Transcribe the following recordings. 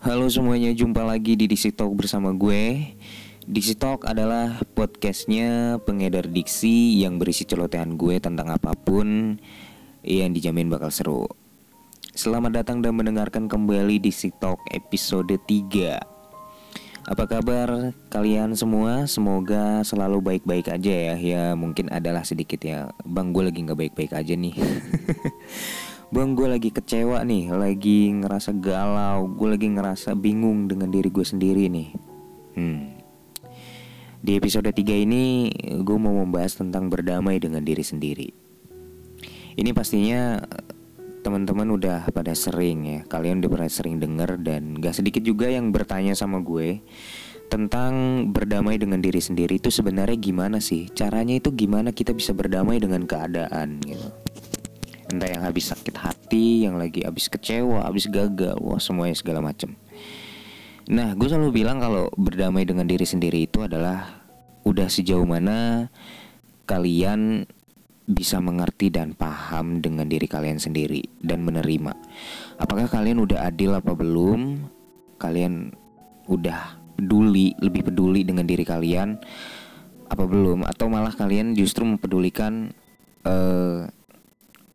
Halo semuanya, jumpa lagi di Diksi Talk bersama gue. Diksi Talk adalah podcastnya pengedar diksi yang berisi celotehan gue tentang apa pun yang dijamin bakal seru. Selamat datang dan mendengarkan kembali Diksi Talk episode 3. Apa kabar kalian semua? Semoga selalu baik-baik aja ya. Ya mungkin adalah sedikit ya. Bang gue lagi nggak baik-baik aja nih. Bang gue lagi kecewa nih, lagi ngerasa galau, gue lagi ngerasa bingung dengan diri gue sendiri nih. Hmm. Di episode 3 ini gue mau membahas tentang berdamai dengan diri sendiri. Ini pastinya teman-teman udah pada sering ya, kalian udah pernah sering denger dan gak sedikit juga yang bertanya sama gue tentang berdamai dengan diri sendiri itu sebenarnya gimana sih? Caranya itu gimana kita bisa berdamai dengan keadaan gitu entah yang habis sakit hati, yang lagi habis kecewa, habis gagal, wah semuanya segala macam. Nah, gue selalu bilang kalau berdamai dengan diri sendiri itu adalah udah sejauh mana kalian bisa mengerti dan paham dengan diri kalian sendiri dan menerima. Apakah kalian udah adil apa belum? Kalian udah peduli, lebih peduli dengan diri kalian apa belum? Atau malah kalian justru mempedulikan uh,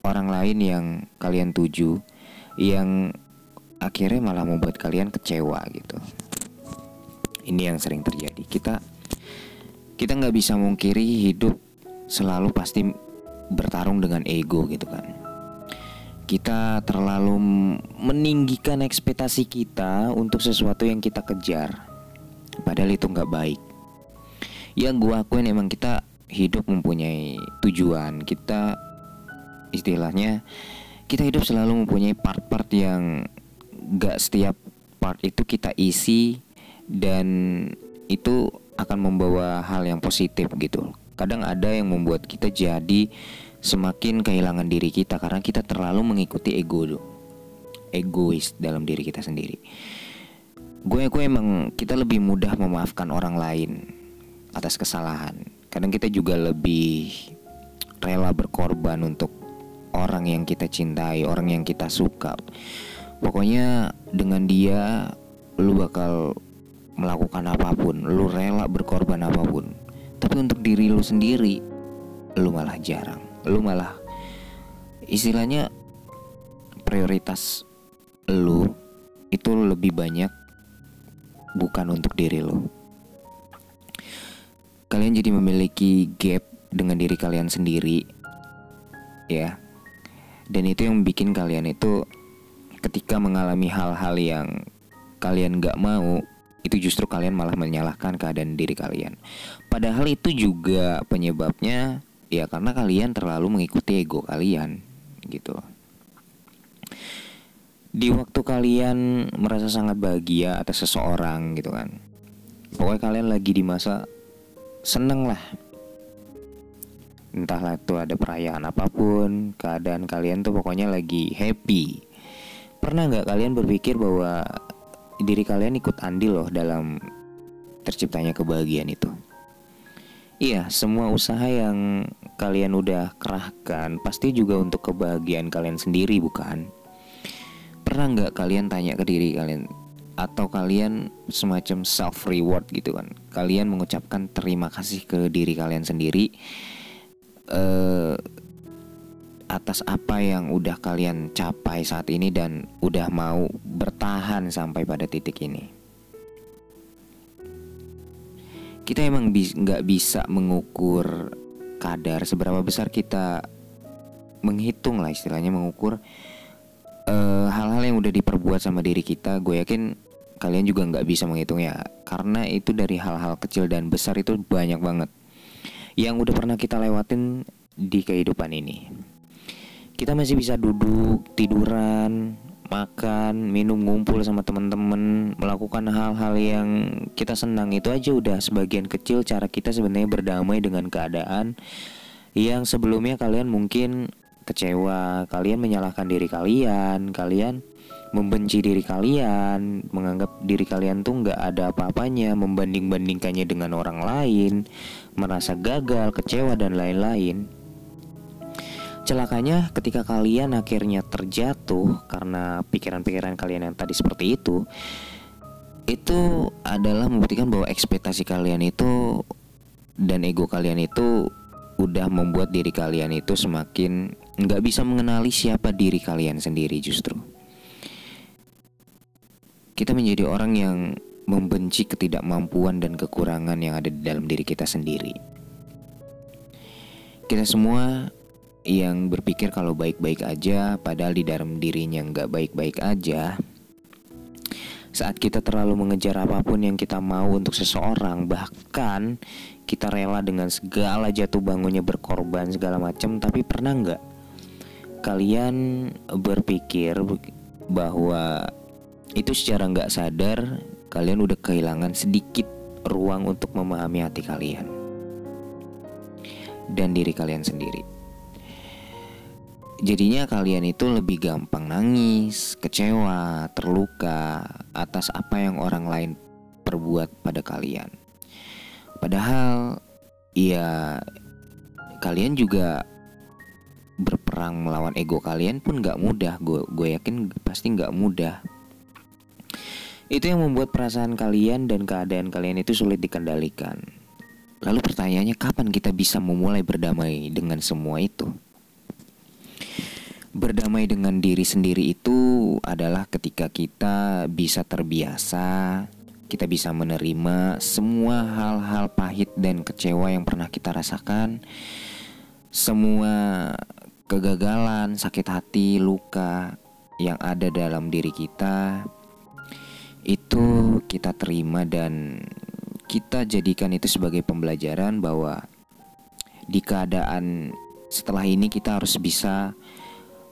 orang lain yang kalian tuju yang akhirnya malah membuat kalian kecewa gitu. Ini yang sering terjadi. Kita kita nggak bisa mungkiri hidup selalu pasti bertarung dengan ego gitu kan. Kita terlalu meninggikan ekspektasi kita untuk sesuatu yang kita kejar. Padahal itu nggak baik. Yang gue akuin emang kita hidup mempunyai tujuan. Kita istilahnya kita hidup selalu mempunyai part-part yang gak setiap part itu kita isi dan itu akan membawa hal yang positif gitu. Kadang ada yang membuat kita jadi semakin kehilangan diri kita karena kita terlalu mengikuti ego. Egois dalam diri kita sendiri. Gue gue emang kita lebih mudah memaafkan orang lain atas kesalahan. Kadang kita juga lebih rela berkorban untuk orang yang kita cintai, orang yang kita suka. Pokoknya dengan dia lu bakal melakukan apa pun, lu rela berkorban apa pun. Tapi untuk diri lu sendiri, lu malah jarang. Lu malah istilahnya prioritas lu itu lebih banyak bukan untuk diri lu. Kalian jadi memiliki gap dengan diri kalian sendiri, ya dan itu yang bikin kalian itu ketika mengalami hal-hal yang kalian gak mau itu justru kalian malah menyalahkan keadaan diri kalian. Padahal itu juga penyebabnya ya karena kalian terlalu mengikuti ego kalian gitu. Di waktu kalian merasa sangat bahagia atas seseorang gitu kan pokoknya kalian lagi di masa seneng lah entahlah itu ada perayaan apa pun keadaan kalian tuh pokoknya lagi happy. Pernah nggak kalian berpikir bahwa diri kalian ikut andil loh dalam terciptanya kebahagiaan itu? Iya semua usaha yang kalian udah kerahkan pasti juga untuk kebahagiaan kalian sendiri bukan? Pernah nggak kalian tanya ke diri kalian? Atau kalian semacam self reward gitu kan? Kalian mengucapkan terima kasih ke diri kalian sendiri uh, atas apa yang udah kalian capai saat ini dan udah mau bertahan sampai pada titik ini. Kita emang nggak bi bisa mengukur kadar seberapa besar kita menghitung lah istilahnya mengukur eh, hal-hal uh, yang udah diperbuat sama diri kita. Gue yakin kalian juga nggak bisa menghitung ya karena itu dari hal-hal kecil dan besar itu banyak banget yang udah pernah kita lewatin di kehidupan ini. Kita masih bisa duduk, tiduran, makan, minum, ngumpul sama teman-teman, melakukan hal-hal yang kita senang itu aja udah sebagian kecil cara kita sebenarnya berdamai dengan keadaan yang sebelumnya kalian mungkin kecewa, kalian menyalahkan diri kalian, kalian membenci diri kalian, menganggap diri kalian tuh nggak ada apa-apanya, membanding-bandingkannya dengan orang lain, merasa gagal, kecewa dan lain-lain. Celakanya ketika kalian akhirnya terjatuh karena pikiran-pikiran kalian yang tadi seperti itu, itu adalah membuktikan bahwa ekspektasi kalian itu dan ego kalian itu udah membuat diri kalian itu semakin nggak bisa mengenali siapa diri kalian sendiri justru. Kita menjadi orang yang membenci ketidakmampuan dan kekurangan yang ada di dalam diri kita sendiri. Kita semua yang berpikir kalau baik-baik aja, padahal di dalam dirinya nggak baik-baik aja. Saat kita terlalu mengejar apa pun yang kita mau untuk seseorang, bahkan kita rela dengan segala jatuh bangunnya berkorban segala macam, tapi pernah nggak kalian berpikir bahwa itu secara nggak sadar kalian udah kehilangan sedikit ruang untuk memahami hati kalian dan diri kalian sendiri. Jadinya kalian itu lebih gampang nangis, kecewa, terluka atas apa yang orang lain perbuat pada kalian. Padahal ya kalian juga berperang melawan ego kalian pun gak mudah. Gue yakin pasti gak mudah. Itu yang membuat perasaan kalian dan keadaan kalian itu sulit dikendalikan. Lalu pertanyaannya kapan kita bisa memulai berdamai dengan semua itu? Berdamai dengan diri sendiri itu adalah ketika kita bisa terbiasa, kita bisa menerima semua hal-hal pahit dan kecewa yang pernah kita rasakan, semua kegagalan, sakit hati, luka yang ada dalam diri kita, itu kita terima dan kita jadikan itu sebagai pembelajaran bahwa di keadaan setelah ini kita harus bisa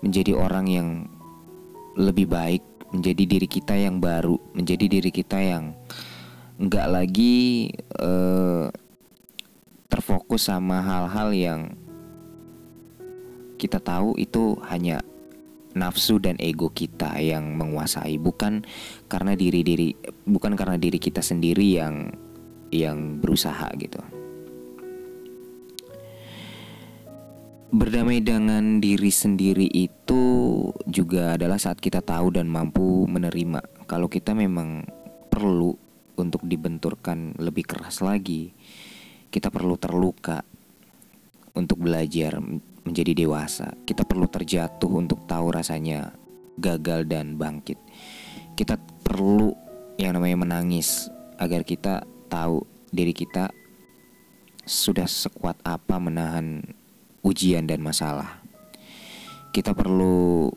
menjadi orang yang lebih baik, menjadi diri kita yang baru, menjadi diri kita yang nggak lagi uh, terfokus sama hal-hal yang kita tahu itu hanya nafsu dan ego kita yang menguasai bukan karena diri diri bukan karena diri kita sendiri yang yang berusaha gitu. Berdamai dengan diri sendiri itu juga adalah saat kita tahu dan mampu menerima. Kalau kita memang perlu untuk dibenturkan lebih keras lagi kita perlu terluka untuk belajar menjadi dewasa, kita perlu terjatuh untuk tahu rasanya gagal dan bangkit. Kita perlu yang namanya menangis agar kita tahu diri kita sudah sekuat apa menahan ujian dan masalah. Kita perlu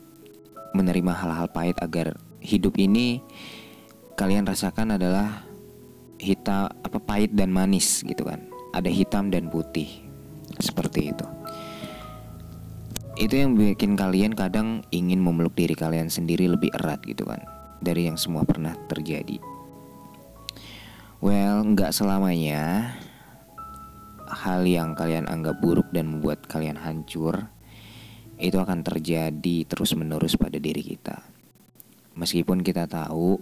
menerima hal-hal pahit agar hidup ini kalian rasakan adalah hitam apa pahit dan manis gitu kan. Ada hitam dan putih. Seperti itu itu yang bikin kalian kadang ingin memeluk diri kalian sendiri lebih erat gitu kan dari yang semua pernah terjadi. Well, nggak selamanya hal yang kalian anggap buruk dan membuat kalian hancur itu akan terjadi terus-menerus pada diri kita. Meskipun kita tahu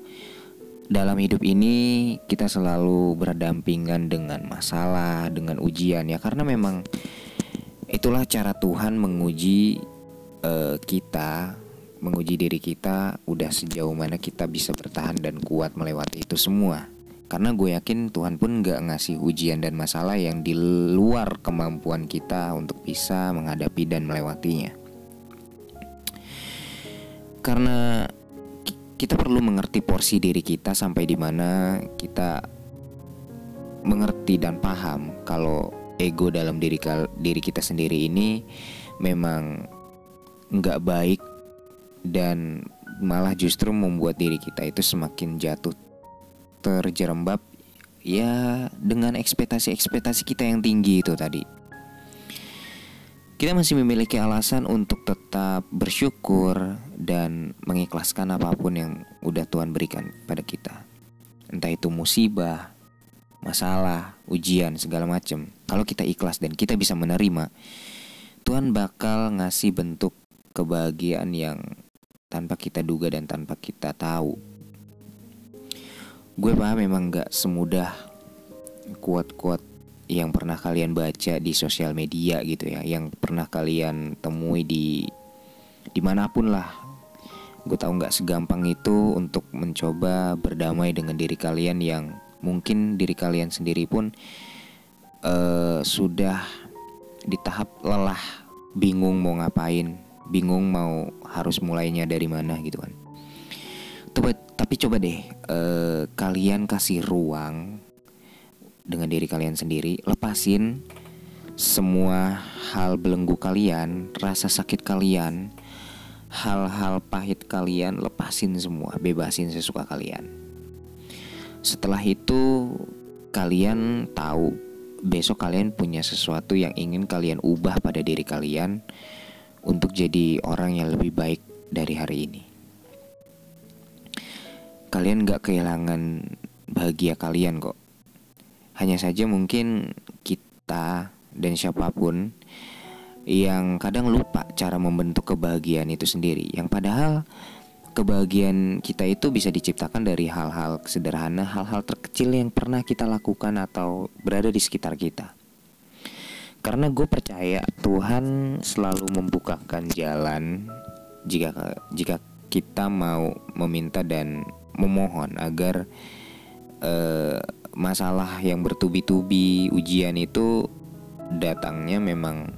dalam hidup ini kita selalu berdampingan dengan masalah, dengan ujian ya karena memang itulah cara Tuhan menguji uh, kita, menguji diri kita udah sejauh mana kita bisa bertahan dan kuat melewati itu semua. Karena gue yakin Tuhan pun gak ngasih ujian dan masalah yang di luar kemampuan kita untuk bisa menghadapi dan melewatinya. Karena kita perlu mengerti porsi diri kita sampai di mana kita mengerti dan paham kalau ego dalam diri diri kita sendiri ini memang nggak baik dan malah justru membuat diri kita itu semakin jatuh terjerembab ya dengan ekspektasi-ekspektasi kita yang tinggi itu tadi. Kita masih memiliki alasan untuk tetap bersyukur dan mengikhlaskan apa pun yang udah Tuhan berikan pada kita. Entah itu musibah, masalah, ujian, segala macam. Kalau kita ikhlas dan kita bisa menerima, Tuhan bakal ngasih bentuk kebahagiaan yang tanpa kita duga dan tanpa kita tahu. Gue paham memang gak semudah kuat-kuat yang pernah kalian baca di sosial media gitu ya, yang pernah kalian temui di di mana pun lah gue tahu nggak segampang itu untuk mencoba berdamai dengan diri kalian yang mungkin diri kalian sendiri pun uh, sudah di tahap lelah bingung mau ngapain bingung mau harus mulainya dari mana gitu kan coba tapi coba deh uh, kalian kasih ruang dengan diri kalian sendiri lepasin semua hal belenggu kalian rasa sakit kalian hal-hal pahit kalian lepasin semua, bebasin sesuka kalian. Setelah itu kalian tahu besok kalian punya sesuatu yang ingin kalian ubah pada diri kalian untuk jadi orang yang lebih baik dari hari ini. Kalian gak kehilangan bahagia kalian kok. Hanya saja mungkin kita dan siapa pun yang kadang lupa cara membentuk kebahagiaan itu sendiri. Yang padahal kebahagiaan kita itu bisa diciptakan dari hal-hal sederhana, hal-hal terkecil yang pernah kita lakukan atau berada di sekitar kita. Karena gue percaya Tuhan selalu membukakan jalan jika jika kita mau meminta dan memohon agar uh, masalah yang bertubi-tubi ujian itu datangnya memang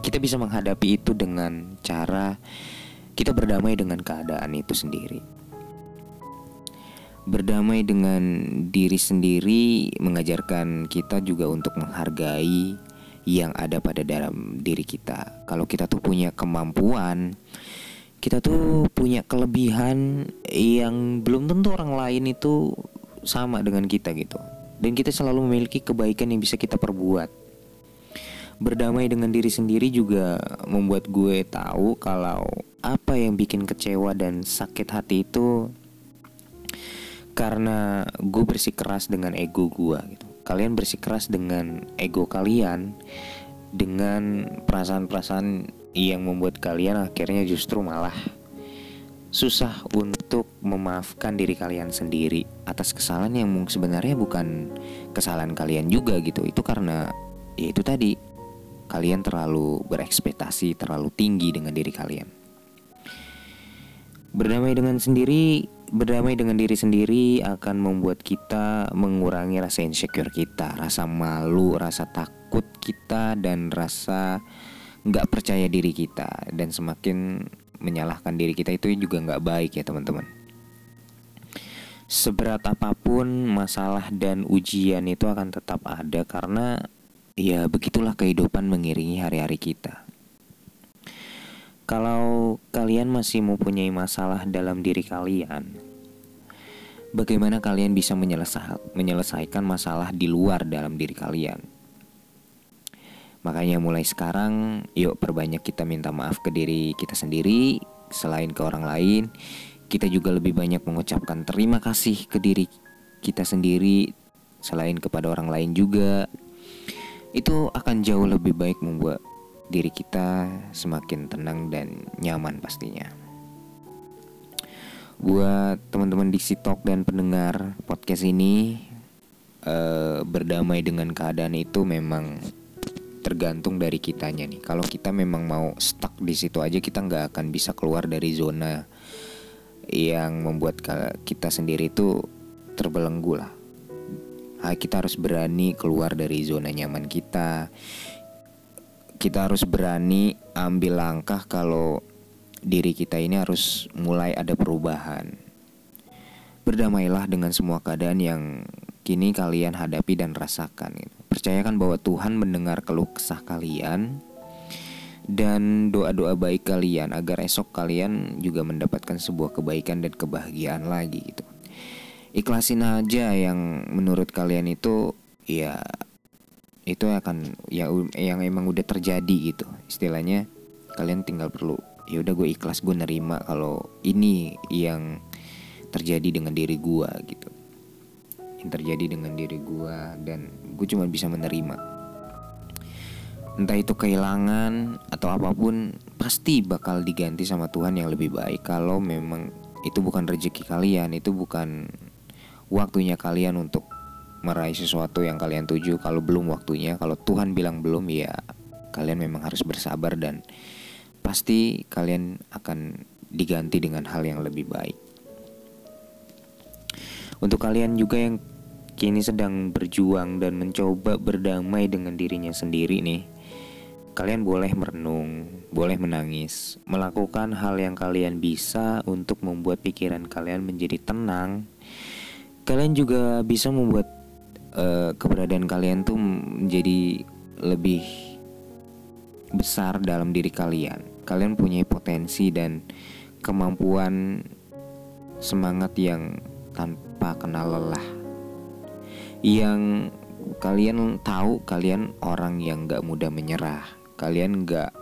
kita bisa menghadapi itu dengan cara kita berdamai dengan keadaan itu sendiri. Berdamai dengan diri sendiri mengajarkan kita juga untuk menghargai yang ada pada dalam diri kita. Kalau kita tuh punya kemampuan, kita tuh punya kelebihan yang belum tentu orang lain itu sama dengan kita gitu. Dan kita selalu memiliki kebaikan yang bisa kita perbuat berdamai dengan diri sendiri juga membuat gue tahu kalau apa yang bikin kecewa dan sakit hati itu karena gue bersikeras dengan ego gue gitu. Kalian bersikeras dengan ego kalian dengan perasaan-perasaan yang membuat kalian akhirnya justru malah susah untuk memaafkan diri kalian sendiri atas kesalahan yang sebenarnya bukan kesalahan kalian juga gitu. Itu karena ya itu tadi kalian terlalu berekspektasi terlalu tinggi dengan diri kalian. Berdamai dengan sendiri, berdamai dengan diri sendiri akan membuat kita mengurangi rasa insecure kita, rasa malu, rasa takut kita, dan rasa nggak percaya diri kita. Dan semakin menyalahkan diri kita itu juga nggak baik ya teman-teman. Seberat apa pun masalah dan ujian itu akan tetap ada karena Ya begitulah kehidupan mengiringi hari-hari kita. Kalau kalian masih mempunyai masalah dalam diri kalian Bagaimana kalian bisa menyelesaikan masalah di luar dalam diri kalian? Makanya mulai sekarang yuk perbanyak kita minta maaf ke diri kita sendiri Selain ke orang lain. Kita juga lebih banyak mengucapkan terima kasih ke diri kita sendiri Selain kepada orang lain juga itu akan jauh lebih baik membuat diri kita semakin tenang dan nyaman pastinya. Buat teman-teman di Talk dan pendengar podcast ini eh, berdamai dengan keadaan itu memang tergantung dari kitanya nih. Kalau kita memang mau stuck di situ aja kita nggak akan bisa keluar dari zona yang membuat kita sendiri itu terbelenggu lah kita harus berani keluar dari zona nyaman kita. Kita harus berani ambil langkah kalau diri kita ini harus mulai ada perubahan. Berdamailah dengan semua keadaan yang kini kalian hadapi dan rasakan. Percayakan bahwa Tuhan mendengar keluh kesah kalian dan doa-doa baik kalian agar esok kalian juga mendapatkan sebuah kebaikan dan kebahagiaan lagi gitu ikhlasin aja yang menurut kalian itu ya itu akan ya yang emang udah terjadi gitu. Istilahnya kalian tinggal perlu ya udah gue ikhlas gue nerima kalau ini yang terjadi dengan diri gue gitu. Yang terjadi dengan diri gue dan gue cuma bisa menerima. Entah itu kehilangan atau apa pun pasti bakal diganti sama Tuhan yang lebih baik. Kalau memang itu bukan rezeki kalian itu bukan waktunya kalian untuk meraih sesuatu yang kalian tuju kalau belum waktunya kalau Tuhan bilang belum ya kalian memang harus bersabar dan pasti kalian akan diganti dengan hal yang lebih baik. Untuk kalian juga yang kini sedang berjuang dan mencoba berdamai dengan dirinya sendiri nih, kalian boleh merenung, boleh menangis, melakukan hal yang kalian bisa untuk membuat pikiran kalian menjadi tenang. Kalian juga bisa membuat uh, keberadaan kalian tuh menjadi lebih besar dalam diri kalian. Kalian punya potensi dan kemampuan semangat yang tanpa kenal lelah yang kalian tahu kalian orang yang gak mudah menyerah kalian gak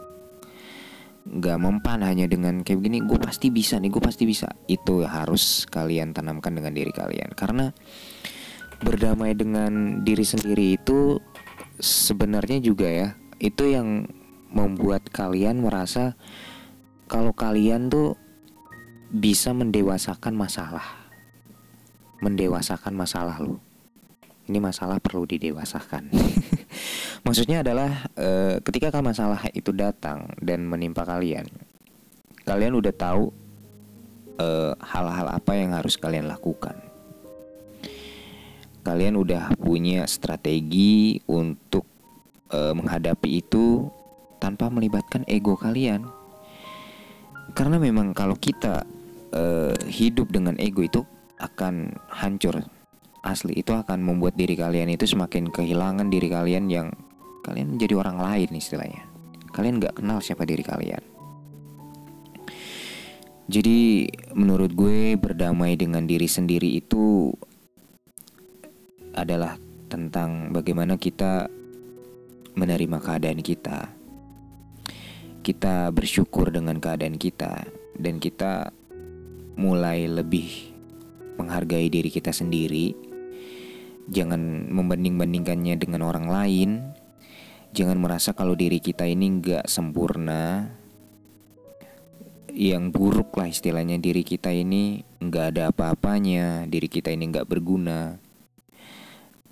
gak mempan hanya dengan kayak begini gue pasti bisa nih gue pasti bisa. Itu harus kalian tanamkan dengan diri kalian. Karena berdamai dengan diri sendiri itu sebenarnya juga ya itu yang membuat kalian merasa kalau kalian tuh bisa mendewasakan masalah. Mendewasakan masalah lo. Ini masalah perlu didewasakan. Maksudnya adalah e, ketika masalah itu datang dan menimpa kalian, kalian udah tahu eh, hal-hal e, apa yang harus kalian lakukan. Kalian udah punya strategi untuk e, menghadapi itu tanpa melibatkan ego kalian. Karena memang kalau kita e, hidup dengan ego itu akan hancur asli itu akan membuat diri kalian itu semakin kehilangan diri kalian yang kalian menjadi orang lain istilahnya. Kalian nggak kenal siapa diri kalian. Jadi menurut gue berdamai dengan diri sendiri itu adalah tentang bagaimana kita menerima keadaan kita. Kita bersyukur dengan keadaan kita dan kita mulai lebih menghargai diri kita sendiri. Jangan membanding-bandingkannya dengan orang lain. Jangan merasa kalau diri kita ini nggak sempurna. Yang buruk lah istilahnya diri kita ini nggak ada apa-apanya, diri kita ini nggak berguna.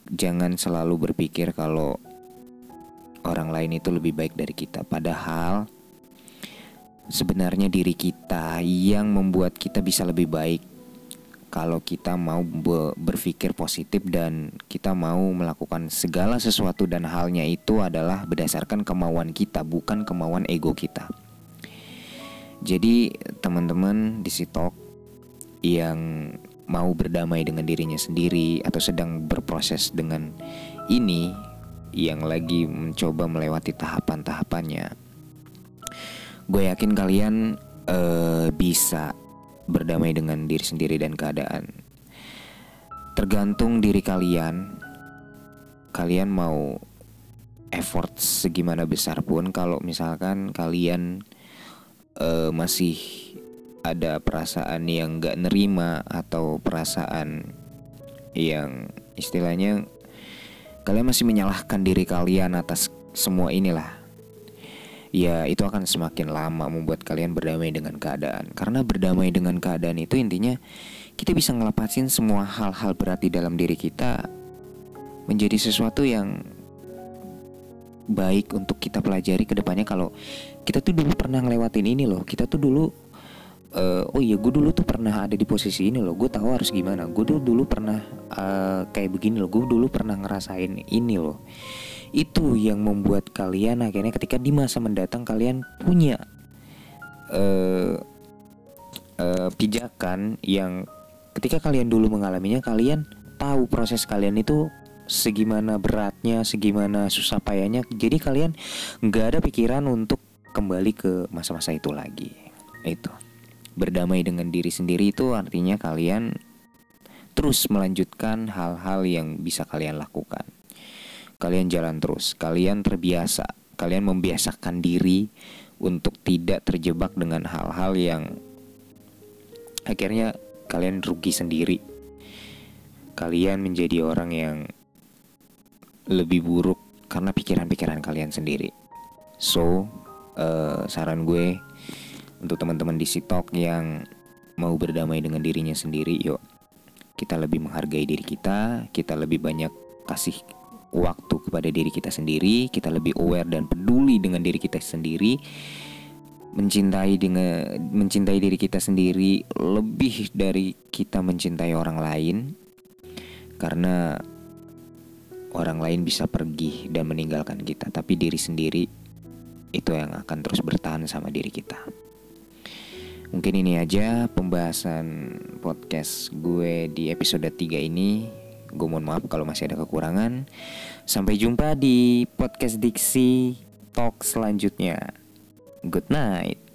Jangan selalu berpikir kalau orang lain itu lebih baik dari kita. Padahal sebenarnya diri kita yang membuat kita bisa lebih baik kalau kita mau berpikir positif dan kita mau melakukan segala sesuatu dan halnya itu adalah berdasarkan kemauan kita bukan kemauan ego kita. Jadi teman-teman di Sitok yang mau berdamai dengan dirinya sendiri atau sedang berproses dengan ini yang lagi mencoba melewati tahapan-tahapannya. Gue yakin kalian uh, bisa berdamai dengan diri sendiri dan keadaan. Tergantung diri kalian, kalian mau effort segimana besar pun kalau misalkan kalian uh, masih ada perasaan yang gak nerima atau perasaan yang istilahnya kalian masih menyalahkan diri kalian atas semua inilah ya itu akan semakin lama membuat kalian berdamai dengan keadaan. Karena berdamai dengan keadaan itu intinya kita bisa ngelepasin semua hal-hal berat di dalam diri kita menjadi sesuatu yang baik untuk kita pelajari ke depannya kalau kita tuh dulu pernah ngelewatin ini loh. Kita tuh dulu uh, oh iya gue dulu tuh pernah ada di posisi ini loh gue tahu harus gimana gue dulu dulu pernah uh, kayak begini loh gue dulu pernah ngerasain ini loh itu yang membuat kalian akhirnya ketika di masa mendatang kalian punya uh, uh, pijakan yang ketika kalian dulu mengalaminya kalian tahu proses kalian itu segimana beratnya, segimana susah payahnya. Jadi kalian nggak ada pikiran untuk kembali ke masa-masa itu lagi. Itu berdamai dengan diri sendiri itu artinya kalian terus melanjutkan hal-hal yang bisa kalian lakukan kalian jalan terus, kalian terbiasa, kalian membiasakan diri untuk tidak terjebak dengan hal-hal yang akhirnya kalian rugi sendiri. Kalian menjadi orang yang lebih buruk karena pikiran-pikiran kalian sendiri. So, uh, saran gue untuk teman-teman di Sitok yang mau berdamai dengan dirinya sendiri, yuk kita lebih menghargai diri kita, kita lebih banyak kasih waktu kepada diri kita sendiri, kita lebih aware dan peduli dengan diri kita sendiri. mencintai dengan mencintai diri kita sendiri lebih dari kita mencintai orang lain karena orang lain bisa pergi dan meninggalkan kita tapi diri sendiri itu yang akan terus bertahan sama diri kita mungkin ini aja pembahasan podcast gue di episode 3 ini gue mohon maaf kalau masih ada kekurangan sampai jumpa di podcast diksi talk selanjutnya Good night.